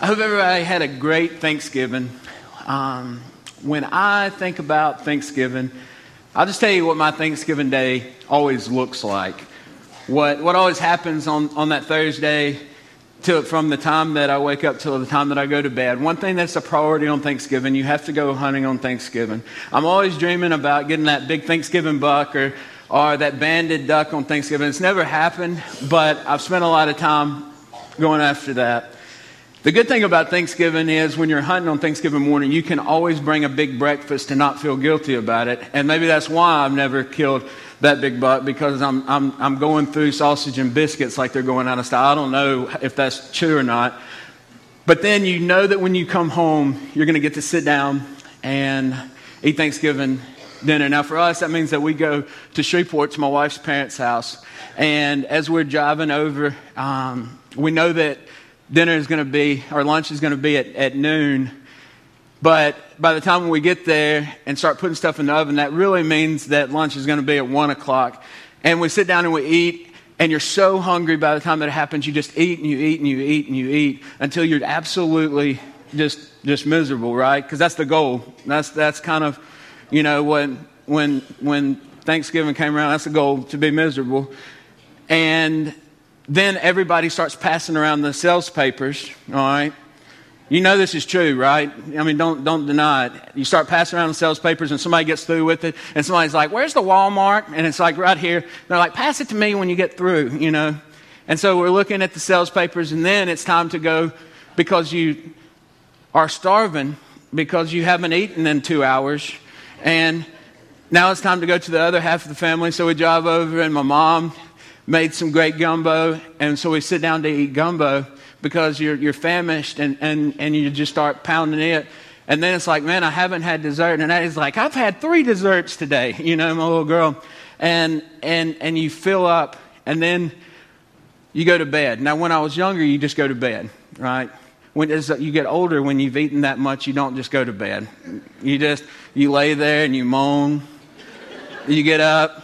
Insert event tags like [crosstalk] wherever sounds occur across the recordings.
I hope everybody had a great Thanksgiving. Um, when I think about Thanksgiving, I'll just tell you what my Thanksgiving day always looks like. What, what always happens on, on that Thursday to, from the time that I wake up till the time that I go to bed. One thing that's a priority on Thanksgiving, you have to go hunting on Thanksgiving. I'm always dreaming about getting that big Thanksgiving buck or, or that banded duck on Thanksgiving. It's never happened, but I've spent a lot of time going after that. The good thing about Thanksgiving is when you're hunting on Thanksgiving morning, you can always bring a big breakfast and not feel guilty about it. And maybe that's why I've never killed that big buck because I'm, I'm, I'm going through sausage and biscuits like they're going out of style. I don't know if that's true or not. But then you know that when you come home, you're going to get to sit down and eat Thanksgiving dinner. Now, for us, that means that we go to Shreveport to my wife's parents' house. And as we're driving over, um, we know that dinner is going to be, our lunch is going to be at, at noon. But by the time we get there and start putting stuff in the oven, that really means that lunch is going to be at 1 o'clock. And we sit down and we eat, and you're so hungry by the time that happens, you just eat and you eat and you eat and you eat until you're absolutely just, just miserable, right? Because that's the goal. That's, that's kind of, you know, when, when, when Thanksgiving came around, that's the goal, to be miserable. And then everybody starts passing around the sales papers, all right? You know this is true, right? I mean, don't, don't deny it. You start passing around the sales papers and somebody gets through with it and somebody's like, where's the Walmart? And it's like right here. They're like, pass it to me when you get through, you know? And so we're looking at the sales papers and then it's time to go because you are starving because you haven't eaten in two hours. And now it's time to go to the other half of the family. So we drive over and my mom made some great gumbo, and so we sit down to eat gumbo because you're, you're famished and, and, and you just start pounding it. And then it's like, man, I haven't had dessert. And Addie's like, I've had three desserts today, [laughs] you know, my little girl. And, and, and you fill up, and then you go to bed. Now, when I was younger, you just go to bed, right? When as you get older, when you've eaten that much, you don't just go to bed. You just, you lay there and you moan. You get up,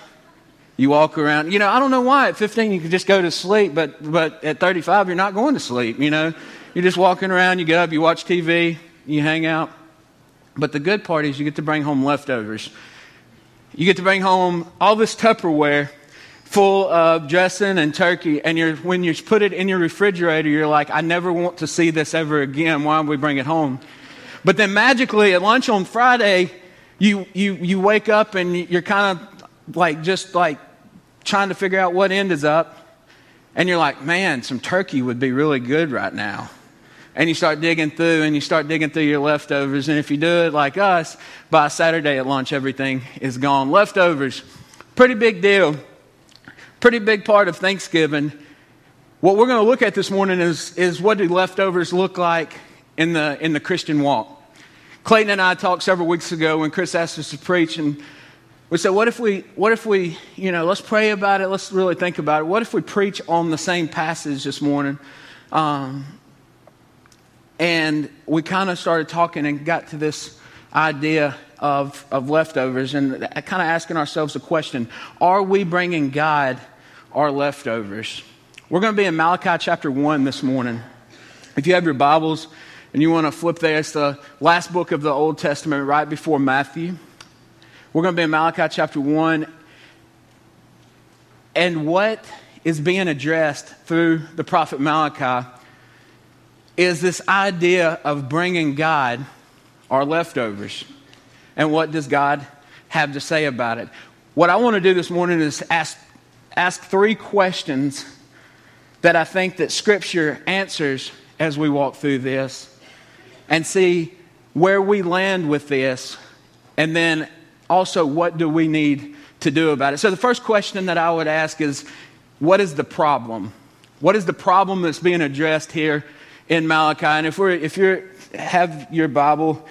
you walk around. You know, I don't know why at 15 you can just go to sleep, but, but at 35 you're not going to sleep, you know. You're just walking around, you get up, you watch TV, you hang out. But the good part is you get to bring home leftovers. You get to bring home all this Tupperware full of dressing and turkey, and you're, when you put it in your refrigerator, you're like, I never want to see this ever again. Why don't we bring it home? But then magically at lunch on Friday, you, you, you wake up and you're kind of like just like trying to figure out what end is up, and you're like, man, some turkey would be really good right now. And you start digging through and you start digging through your leftovers. And if you do it like us, by Saturday at lunch, everything is gone. Leftovers, pretty big deal, pretty big part of Thanksgiving. What we're going to look at this morning is, is what do leftovers look like in the, in the Christian walk. Clayton and I talked several weeks ago when Chris asked us to preach, and we said, what if we, what if we, you know, let's pray about it. Let's really think about it. What if we preach on the same passage this morning? Um, and we kind of started talking and got to this idea of, of leftovers and kind of asking ourselves a question Are we bringing God our leftovers? We're going to be in Malachi chapter 1 this morning. If you have your Bibles and you want to flip there, it's the last book of the Old Testament right before Matthew. We're going to be in Malachi chapter 1. And what is being addressed through the prophet Malachi is this idea of bringing God our leftovers. And what does God have to say about it? What I want to do this morning is ask, ask three questions that I think that Scripture answers as we walk through this and see where we land with this and then also, what do we need to do about it? So, the first question that I would ask is what is the problem? What is the problem that's being addressed here in Malachi? And if, we're, if you have your Bible,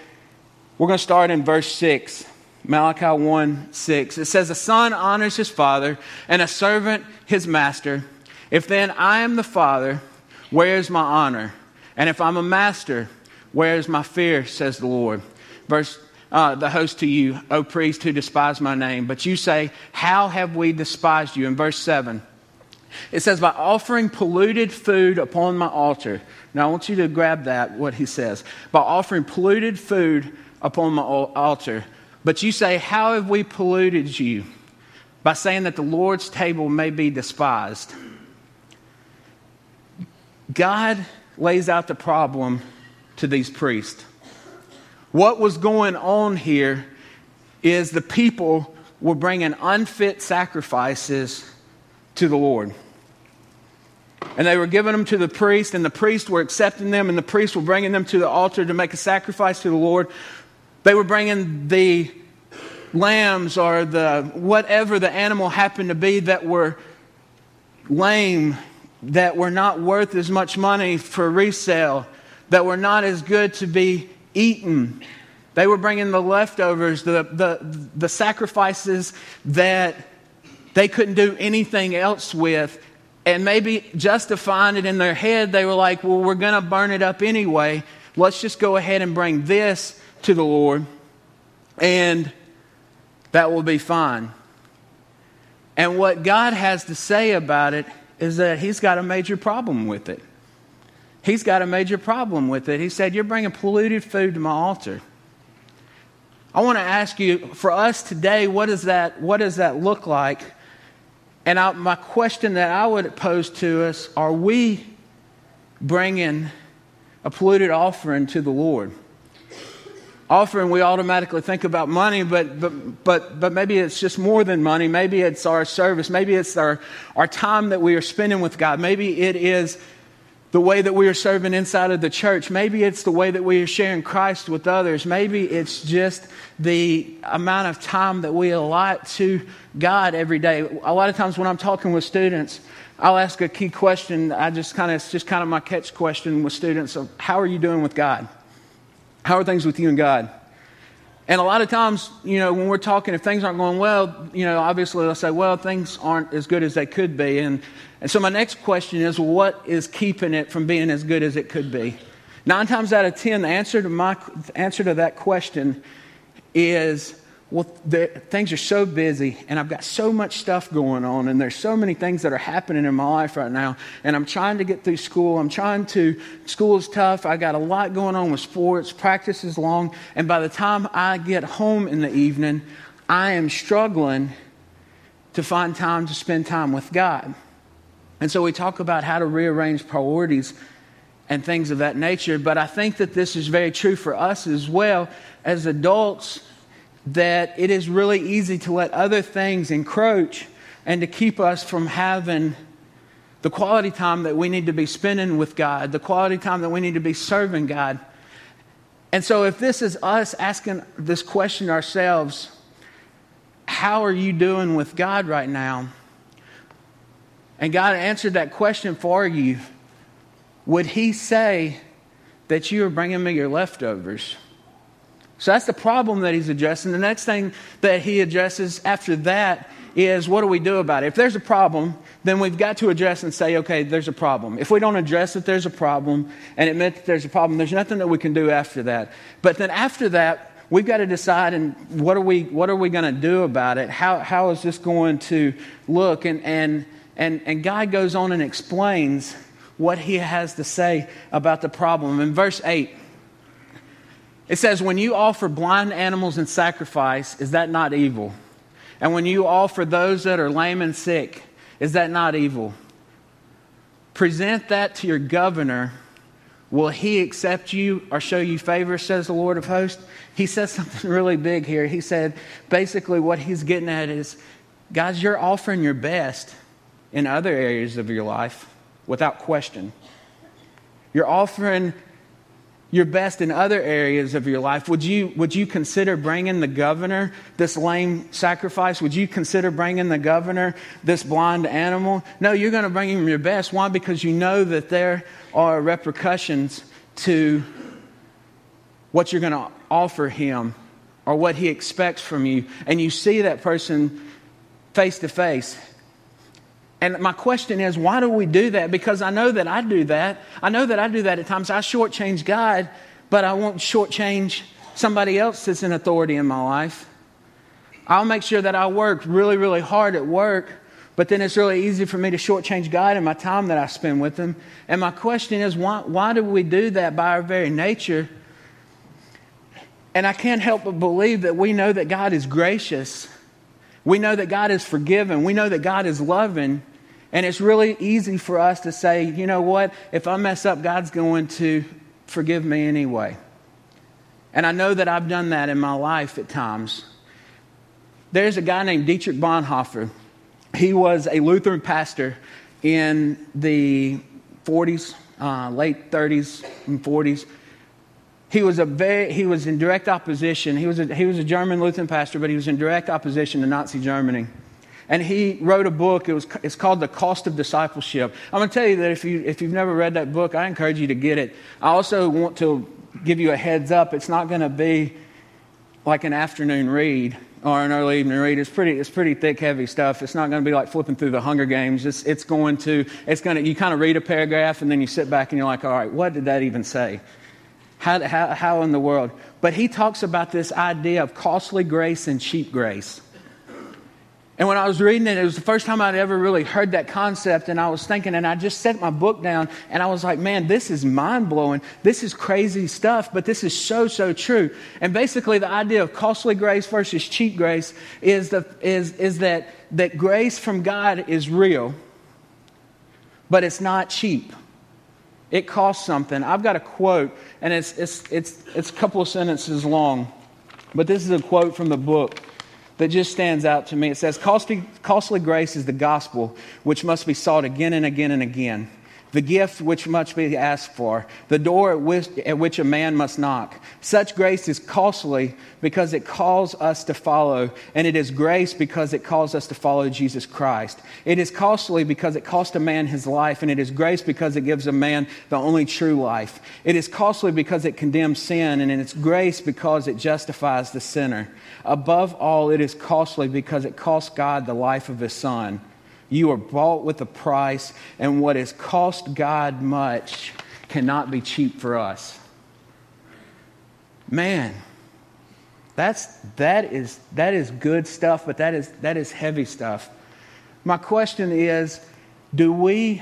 we're going to start in verse 6. Malachi 1 6. It says, A son honors his father, and a servant his master. If then I am the father, where is my honor? And if I'm a master, where is my fear, says the Lord? Verse uh, the host to you, O priest who despise my name. But you say, How have we despised you? In verse 7, It says, by offering polluted food upon my altar. Now, I want you to grab that, what he says. By offering polluted food upon my altar. But you say, How have we polluted you? By saying that the Lord's table may be despised. God lays out the problem to these priests. What was going on here is the people were bringing unfit sacrifices to the Lord. And they were giving them to the priest, and the priests were accepting them, and the priests were bringing them to the altar to make a sacrifice to the Lord. They were bringing the lambs or the whatever the animal happened to be that were lame, that were not worth as much money for resale, that were not as good to be eaten. They were bringing the leftovers, the, the, the sacrifices that they couldn't do anything else with. And maybe justifying it in their head, they were like, well, we're going to burn it up anyway. Let's just go ahead and bring this to the Lord, and that will be fine. And what God has to say about it is that He's got a major problem with it. He's got a major problem with it. He said, You're bringing polluted food to my altar. I want to ask you, for us today, what does that, what does that look like? And I, my question that I would pose to us are we bringing a polluted offering to the Lord? Offering, we automatically think about money, but, but, but, but maybe it's just more than money. Maybe it's our service. Maybe it's our, our time that we are spending with God. Maybe it is the way that we are serving inside of the church. Maybe it's the way that we are sharing Christ with others. Maybe it's just the amount of time that we allot to God every day. A lot of times when I'm talking with students, I'll ask a key question. I just kind of, it's just kind of my catch question with students of how are you doing with God? How are things with you and God? And a lot of times, you know, when we're talking, if things aren't going well, you know, obviously they'll say, well, things aren't as good as they could be. And, and so my next question is, what is keeping it from being as good as it could be? Nine times out of ten, the answer to, my, answer to that question is well, the, things are so busy and I've got so much stuff going on and there's so many things that are happening in my life right now. And I'm trying to get through school. I'm trying to, school is tough. I got a lot going on with sports. Practice is long. And by the time I get home in the evening, I am struggling to find time to spend time with God. And so we talk about how to rearrange priorities and things of that nature. But I think that this is very true for us as well as adults that it is really easy to let other things encroach and to keep us from having the quality time that we need to be spending with God, the quality time that we need to be serving God. And so, if this is us asking this question ourselves, how are you doing with God right now? And God answered that question for you. Would He say that you are bringing me your leftovers? So that's the problem that he's addressing. The next thing that he addresses after that is what do we do about it? If there's a problem, then we've got to address and say, okay, there's a problem. If we don't address that there's a problem and admit that there's a problem, there's nothing that we can do after that. But then after that, we've got to decide and what are we what are we going to do about it? How how is this going to look? And and and and God goes on and explains what he has to say about the problem. In verse 8, it says, When you offer blind animals in sacrifice, is that not evil? And when you offer those that are lame and sick, is that not evil? Present that to your governor. Will he accept you or show you favor, says the Lord of hosts? He says [laughs] something really big here. He said, basically, what he's getting at is, guys, you're offering your best in other areas of your life without question. You're offering your best in other areas of your life, would you, would you consider bringing the governor this lame sacrifice? Would you consider bringing the governor this blind animal? No, you're going to bring him your best. Why? Because you know that there are repercussions to what you're going to offer him or what he expects from you. And you see that person face to face. And my question is, why do we do that? Because I know that I do that. I know that I do that at times. I shortchange God, but I won't shortchange somebody else that's in authority in my life. I'll make sure that I work really, really hard at work But then it's really easy for me to shortchange God and my time that I spend with Him. And my question is, why, why do we do that by our very nature? And I can't help but believe that we know that God is gracious. We know that God is forgiving. We know that God is loving. And it's really easy for us to say, you know what? If I mess up, God's going to forgive me anyway. And I know that I've done that in my life at times. There's a guy named Dietrich Bonhoeffer. He was a Lutheran pastor in the 40s, uh, late 30s and 40s. He was, a very, he was in direct opposition. He was, a, he was a German Lutheran pastor, but he was in direct opposition to Nazi Germany. And he wrote a book. It was, it's called The Cost of Discipleship. I'm going to tell you that if, you, if you've never read that book, I encourage you to get it. I also want to give you a heads up. It's not going to be like an afternoon read or an early evening read. It's pretty, it's pretty thick, heavy stuff. It's not going to be like flipping through the Hunger Games. It's, it's going to, it's going to, you kind of read a paragraph and then you sit back and you're like, all right, what did that even say? How, how, how in the world? But he talks about this idea of costly grace and cheap grace. And when I was reading it, it was the first time I'd ever really heard that concept. And I was thinking, and I just set my book down and I was like, man, this is mind blowing. This is crazy stuff, but this is so, so true. And basically, the idea of costly grace versus cheap grace is, the, is, is that, that grace from God is real, but it's not cheap. It costs something. I've got a quote, and it's, it's, it's, it's a couple of sentences long, but this is a quote from the book that just stands out to me. It says, Costly, costly grace is the gospel which must be sought again and again and again the gift which must be asked for, the door at which, at which, a man must knock. Such grace is costly because it calls us to follow, and it is grace because it calls us to follow Jesus Christ. It is costly because it cost a man his life, and it is grace because it gives a man the only true life. It is costly because it condemns sin, and it's grace because it justifies the sinner. Above all, it is costly because it cost God the life of his son. You are bought with a price, and what has cost God much cannot be cheap for us. Man, that's, that, is, that is good stuff, but that is, that is heavy stuff. My question is do we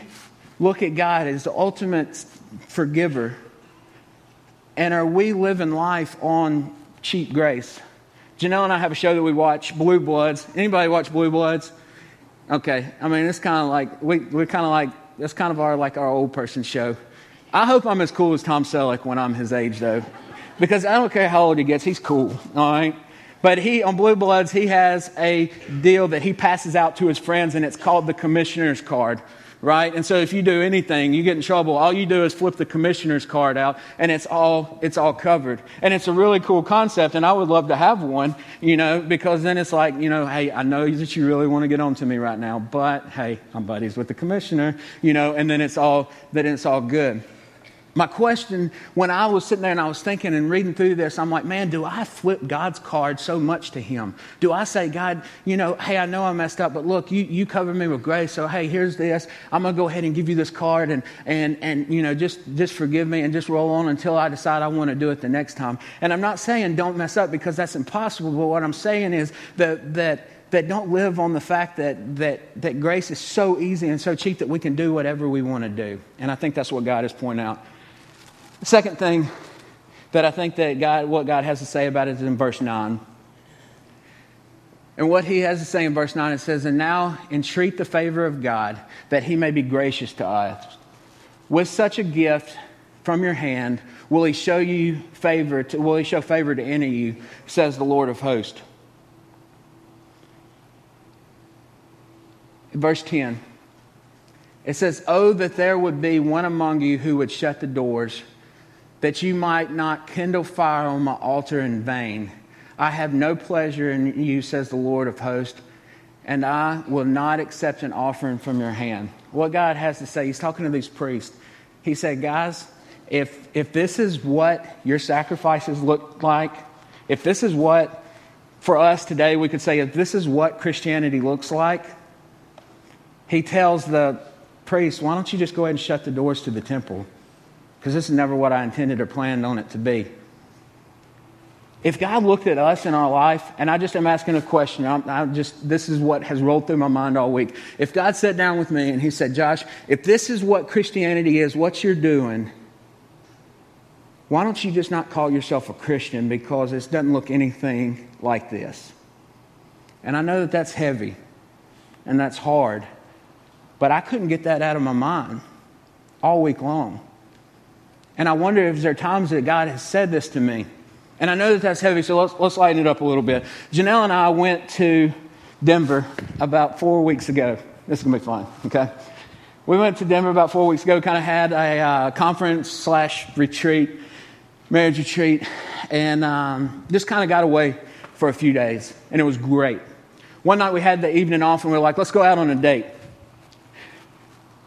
look at God as the ultimate forgiver, and are we living life on cheap grace? Janelle and I have a show that we watch, Blue Bloods. Anybody watch Blue Bloods? Okay, I mean it's kind of like we we're kind of like that's kind of our like our old person show. I hope I'm as cool as Tom Selleck when I'm his age though, because I don't care how old he gets, he's cool. All right. But he, on Blue Bloods, he has a deal that he passes out to his friends, and it's called the commissioner's card right? And so if you do anything, you get in trouble. All you do is flip the commissioner's card out, and it's all it's all covered. And it's a really cool concept, and I would love to have one, you know, because then it's like, you know, hey, I know that you really want to get on to me right now, but hey, I'm buddies with the commissioner, you know, and then it's all then it's all good. My question when I was sitting there and I was thinking and reading through this, I'm like, man, do I flip God's card so much to Him? Do I say, God, you know, hey, I know I messed up, but look, you, you covered me with grace, so hey, here's this. I'm going to go ahead and give you this card and, and, and you know, just, just forgive me and just roll on until I decide I want to do it the next time. And I'm not saying don't mess up because that's impossible, but what I'm saying is that, that, that don't live on the fact that, that, that grace is so easy and so cheap that we can do whatever we want to do. And I think that's what God is pointing out. The second thing that I think that God, what God has to say about it is in verse 9. And what he has to say in verse 9, it says, And now entreat the favor of God, that he may be gracious to us. With such a gift from your hand, will he show you favor, to, will he show favor to any of you, says the Lord of hosts. Verse 10, it says, Oh, that there would be one among you who would shut the doors that you might not kindle fire on my altar in vain. I have no pleasure in you, says the Lord of hosts, and I will not accept an offering from your hand. What God has to say, He's talking to these priests. He said, Guys, if, if this is what your sacrifices look like, if this is what, for us today, we could say, if this is what Christianity looks like, He tells the priest, Why don't you just go ahead and shut the doors to the temple? Because this is never what I intended or planned on it to be. if God looked at us in our life, and I just am asking a question, I'm, I'm, just this is what has rolled through my mind all week. If God sat down with me and He said, "Josh, if this is what Christianity is, what you're doing, why don't you just not call yourself a Christian because it doesn't look anything like this?" And I know that that's heavy, and that's hard, but I couldn't get that out of my mind all week long. And I wonder if there are times that God has said this to me and I know that that's heavy, so let's, let's lighten it up a little bit. Janelle and I went to Denver about four weeks ago. This is going to be fun, okay? We went to Denver about four weeks ago, kind of had a uh, conference slash retreat, marriage retreat, and um, just kind of got away for a few days, and it was great. One night we had the evening off, and we were like, let's go out on a date.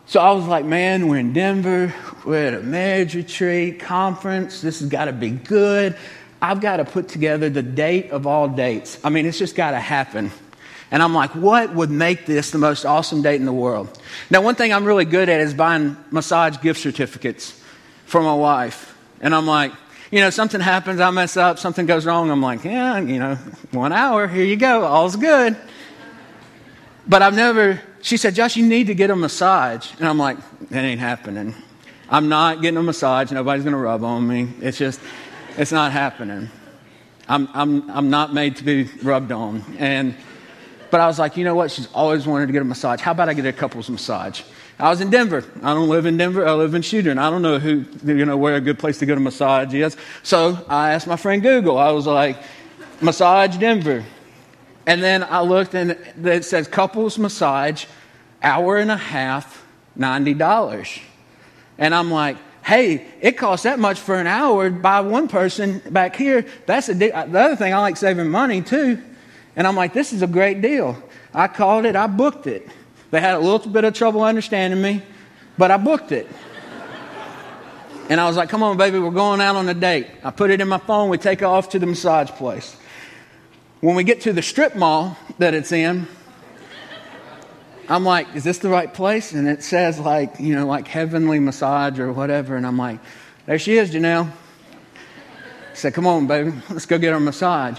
So I was like, man, we're in Denver, we're at a marriage retreat, conference, this has got to be good. I've got to put together the date of all dates. I mean, it's just got to happen. And I'm like, what would make this the most awesome date in the world? Now, one thing I'm really good at is buying massage gift certificates for my wife. And I'm like, you know, something happens, I mess up, something goes wrong. I'm like, yeah, you know, one hour, here you go, all's good. But I've never, she said, Josh, you need to get a massage. And I'm like, that ain't happening. I'm not getting a massage. Nobody's going to rub on me. It's just, it's not happening. I'm, I'm, I'm not made to be rubbed on. And, but I was like, you know what? She's always wanted to get a massage. How about I get a couple's massage? I was in Denver. I don't live in Denver. I live in Shooter. I don't know who, you know, where a good place to get a massage is. So I asked my friend Google. I was like, massage Denver. And then I looked and it says couples massage, hour and a half, $90. And I'm like, hey, it costs that much for an hour by one person back here. That's a, uh, the other thing. I like saving money too. And I'm like, this is a great deal. I called it, I booked it. They had a little bit of trouble understanding me, but I booked it. [laughs] And I was like, come on, baby, we're going out on a date. I put it in my phone. We take off to the massage place. When we get to the strip mall that it's in, I'm like, is this the right place? And it says like, you know, like heavenly massage or whatever. And I'm like, there she is, Janelle. I said, come on, baby, let's go get her massage.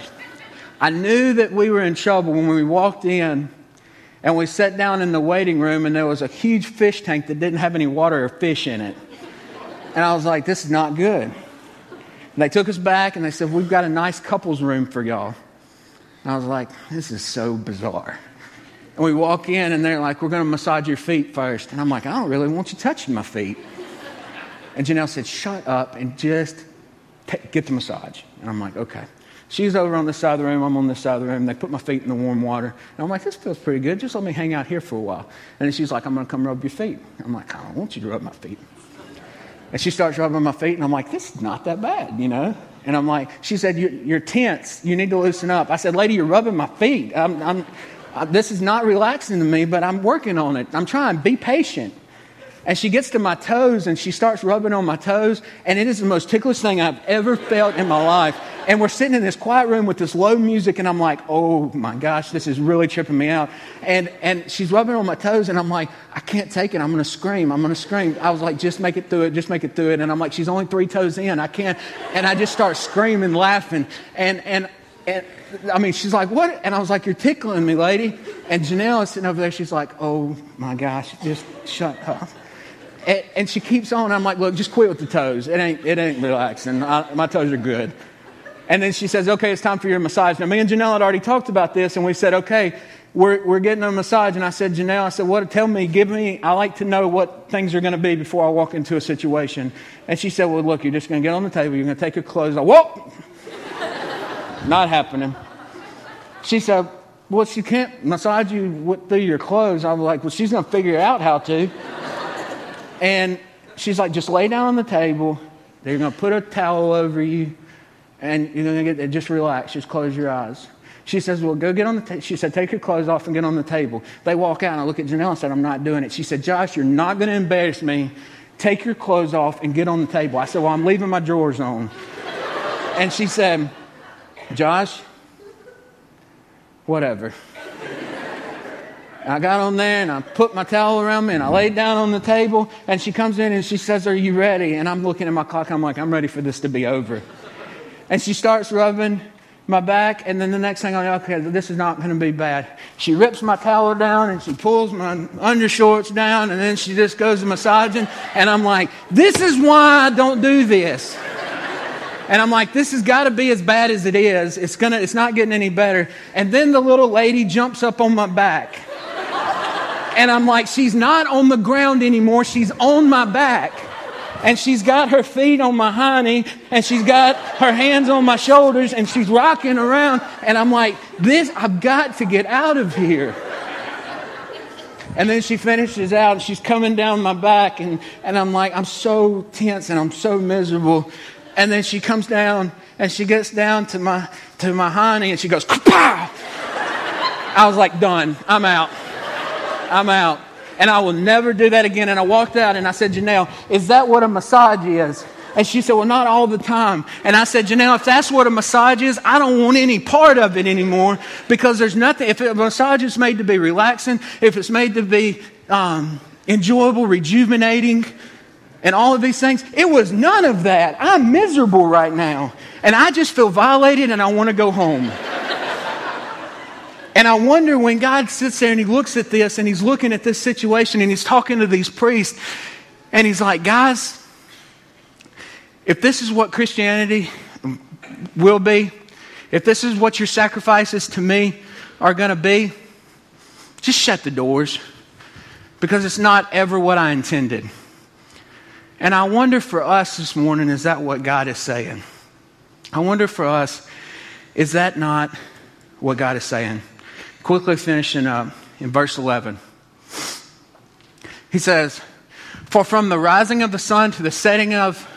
I knew that we were in trouble when we walked in and we sat down in the waiting room and there was a huge fish tank that didn't have any water or fish in it. And I was like, this is not good. And they took us back and they said, we've got a nice couples room for y'all. And I was like, this is so bizarre. And we walk in, and they're like, We're going to massage your feet first. And I'm like, I don't really want you touching my feet. And Janelle said, Shut up and just t- get the massage. And I'm like, Okay. She's over on this side of the room. I'm on this side of the room. They put my feet in the warm water. And I'm like, This feels pretty good. Just let me hang out here for a while. And she's like, I'm going to come rub your feet. I'm like, I don't want you to rub my feet. And she starts rubbing my feet, and I'm like, This is not that bad, you know? And I'm like, She said, You're, you're tense. You need to loosen up. I said, Lady, you're rubbing my feet. I'm, I'm Uh, this is not relaxing to me, but I'm working on it. I'm trying. Be patient. And she gets to my toes and she starts rubbing on my toes, and it is the most ticklish thing I've ever felt in my life. And we're sitting in this quiet room with this low music, and I'm like, oh my gosh, this is really tripping me out. And, and she's rubbing on my toes, and I'm like, I can't take it. I'm going to scream. I'm going to scream. I was like, just make it through it. Just make it through it. And I'm like, she's only three toes in. I can't. And I just start screaming, laughing. And, and and I mean, she's like, what? And I was like, you're tickling me, lady. And Janelle is sitting over there. She's like, oh my gosh, just shut up. And, and she keeps on. I'm like, look, just quit with the toes. It ain't, it ain't relaxing. I, my toes are good. And then she says, okay, it's time for your massage. Now, me and Janelle had already talked about this, and we said, okay, we're, we're getting a massage. And I said, Janelle, I said, what, tell me, give me, I like to know what things are going to be before I walk into a situation. And she said, well, look, you're just going to get on the table, you're going to take your clothes off. Whoa! [laughs] Not happening. She said, Well, she can't massage you through your clothes. I was like, Well, she's going to figure out how to. [laughs] and she's like, Just lay down on the table. They're going to put a towel over you. And you're going to get there. just relax. Just close your eyes. She says, Well, go get on the table. She said, Take your clothes off and get on the table. They walk out, and I look at Janelle and said, I'm not doing it. She said, Josh, you're not going to embarrass me. Take your clothes off and get on the table. I said, Well, I'm leaving my drawers on. [laughs] and she said, Josh, whatever. I got on there and I put my towel around me and I laid down on the table and she comes in and she says, Are you ready? And I'm looking at my clock. I'm like, I'm ready for this to be over. And she starts rubbing my back, and then the next thing I know, okay, this is not going to be bad. She rips my towel down and she pulls my undershorts down, and then she just goes to massaging. And I'm like, this is why I don't do this. And I'm like, this has got to be as bad as it is. It's, gonna, it's not getting any better. And then the little lady jumps up on my back. And I'm like, she's not on the ground anymore. She's on my back. And she's got her feet on my honey, and she's got her hands on my shoulders, and she's rocking around. And I'm like, this, I've got to get out of here. And then she finishes out, and she's coming down my back, and, and I'm like, I'm so tense and I'm so miserable. And then she comes down and she gets down to my, to my honey and she goes, Kapow! I was like, done. I'm out. I'm out. And I will never do that again. And I walked out and I said, Janelle, is that what a massage is? And she said, Well, not all the time. And I said, Janelle, if that's what a massage is, I don't want any part of it anymore because there's nothing. If a massage is made to be relaxing, if it's made to be um, enjoyable, rejuvenating, and all of these things. It was none of that. I'm miserable right now. And I just feel violated and I want to go home. and I wonder when God sits there and he looks at this and he's looking at this situation and he's talking to these priests and he's like, guys, if this is what Christianity will be, if this is what your sacrifices to me are going to be, just shut the doors because it's not ever what I intended. And I wonder for us this morning, is that what God is saying? I wonder for us, is that not what God is saying? Quickly finishing up in verse 11. He says, For from the rising of the sun to the setting of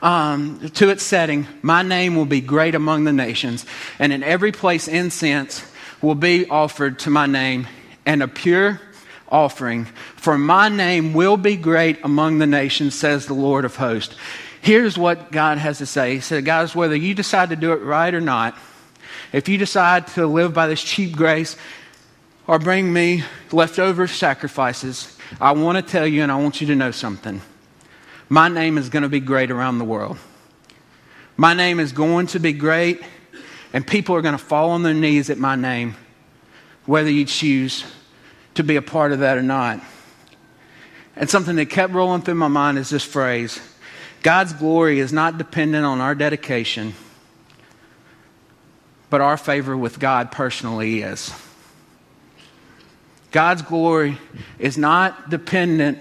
um, to its setting, my name will be great among the nations, and in every place incense will be offered to my name, and a pure offering. For my name will be great among the nations, says the Lord of hosts. Here's what God has to say He said, Guys, whether you decide to do it right or not, if you decide to live by this cheap grace or bring me leftover sacrifices, I want to tell you and I want you to know something. My name is going to be great around the world. My name is going to be great, and people are going to fall on their knees at my name, whether you choose to be a part of that or not. And something that kept rolling through my mind is this phrase God's glory is not dependent on our dedication, but our favor with God personally is. God's glory is not dependent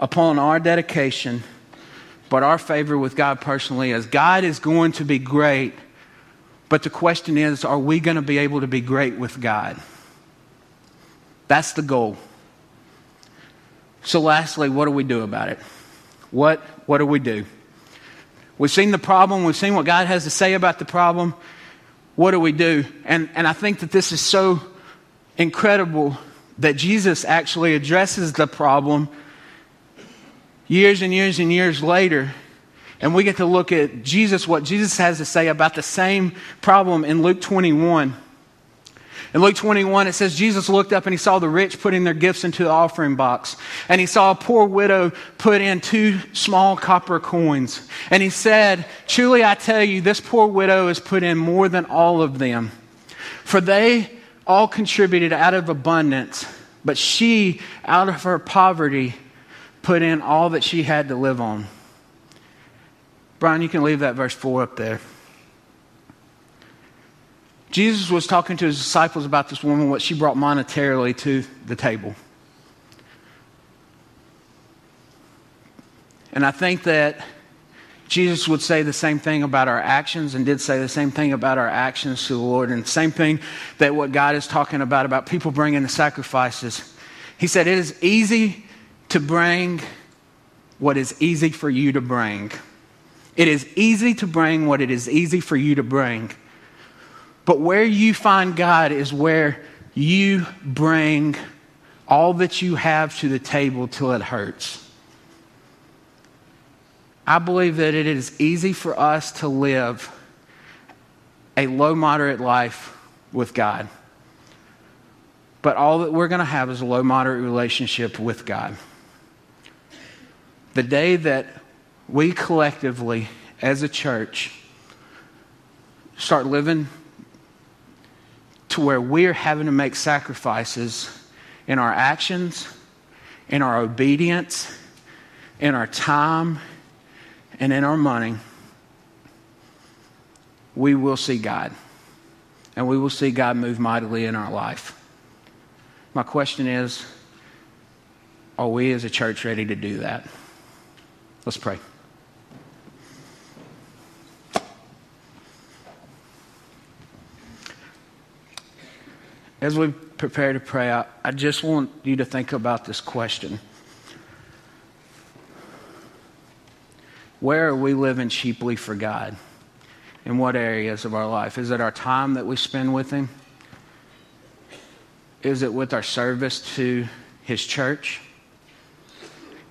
upon our dedication, but our favor with God personally is. God is going to be great, but the question is are we going to be able to be great with God? That's the goal. So, lastly, what do we do about it? What, what do we do? We've seen the problem, we've seen what God has to say about the problem. What do we do? And, and I think that this is so incredible that Jesus actually addresses the problem years and years and years later. And we get to look at Jesus, what Jesus has to say about the same problem in Luke 21. In Luke 21, it says, Jesus looked up and he saw the rich putting their gifts into the offering box. And he saw a poor widow put in two small copper coins. And he said, Truly I tell you, this poor widow has put in more than all of them. For they all contributed out of abundance, but she, out of her poverty, put in all that she had to live on. Brian, you can leave that verse 4 up there. Jesus was talking to his disciples about this woman, what she brought monetarily to the table. And I think that Jesus would say the same thing about our actions and did say the same thing about our actions to the Lord. And the same thing that what God is talking about, about people bringing the sacrifices. He said, It is easy to bring what is easy for you to bring. It is easy to bring what it is easy for you to bring. But where you find God is where you bring all that you have to the table till it hurts. I believe that it is easy for us to live a low moderate life with God. But all that we're going to have is a low moderate relationship with God. The day that we collectively, as a church, start living to where we're having to make sacrifices in our actions, in our obedience, in our time, and in our money, we will see God. And we will see God move mightily in our life. My question is are we as a church ready to do that? Let's pray. As we prepare to pray, I, I just want you to think about this question. Where are we living cheaply for God? In what areas of our life? Is it our time that we spend with Him? Is it with our service to His church?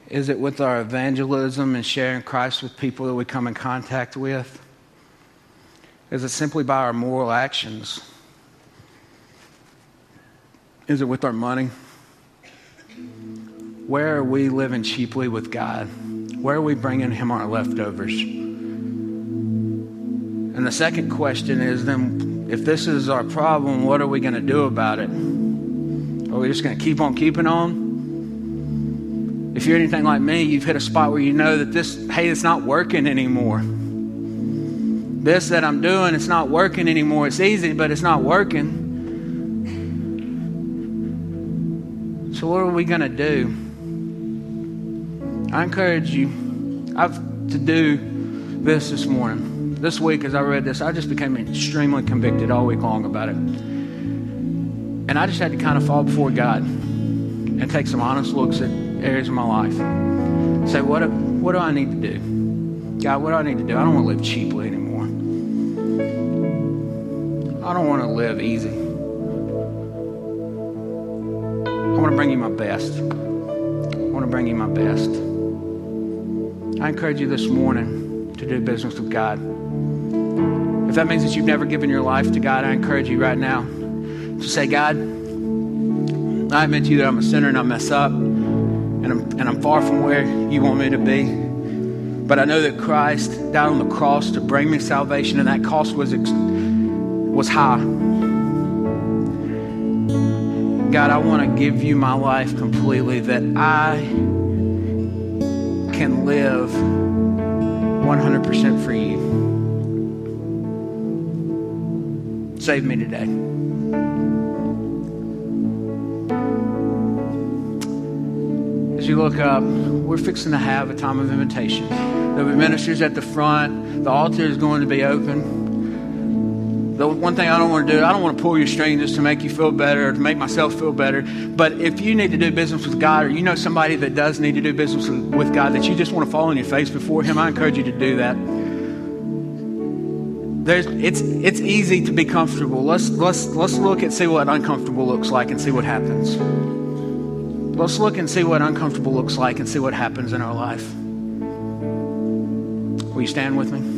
Is it with our evangelism and sharing Christ with people that we come in contact with? Is it simply by our moral actions? Is it with our money? Where are we living cheaply with God? Where are we bringing Him our leftovers? And the second question is then, if this is our problem, what are we going to do about it? Are we just going to keep on keeping on? If you're anything like me, you've hit a spot where you know that this, hey, it's not working anymore. This that I'm doing, it's not working anymore. It's easy, but it's not working. So, what are we going to do? I encourage you I've to do this this morning. This week, as I read this, I just became extremely convicted all week long about it. And I just had to kind of fall before God and take some honest looks at areas of my life. Say, what, what do I need to do? God, what do I need to do? I don't want to live cheaply anymore. I don't want to live easy. To bring you my best. I want to bring you my best. I encourage you this morning to do business with God. If that means that you've never given your life to God, I encourage you right now to say, God, I admit to you that I'm a sinner and I mess up and I'm, and I'm far from where you want me to be. But I know that Christ died on the cross to bring me salvation, and that cost was, was high. God, I want to give you my life completely that I can live 100% for you. Save me today. As you look up, we're fixing to have a time of invitation. There'll be ministers at the front. The altar is going to be open. The one thing I don't want to do, I don't want to pull your string just to make you feel better or to make myself feel better. But if you need to do business with God or you know somebody that does need to do business with God that you just want to fall on your face before Him, I encourage you to do that. There's, it's, it's easy to be comfortable. Let's, let's, let's look and see what uncomfortable looks like and see what happens. Let's look and see what uncomfortable looks like and see what happens in our life. Will you stand with me?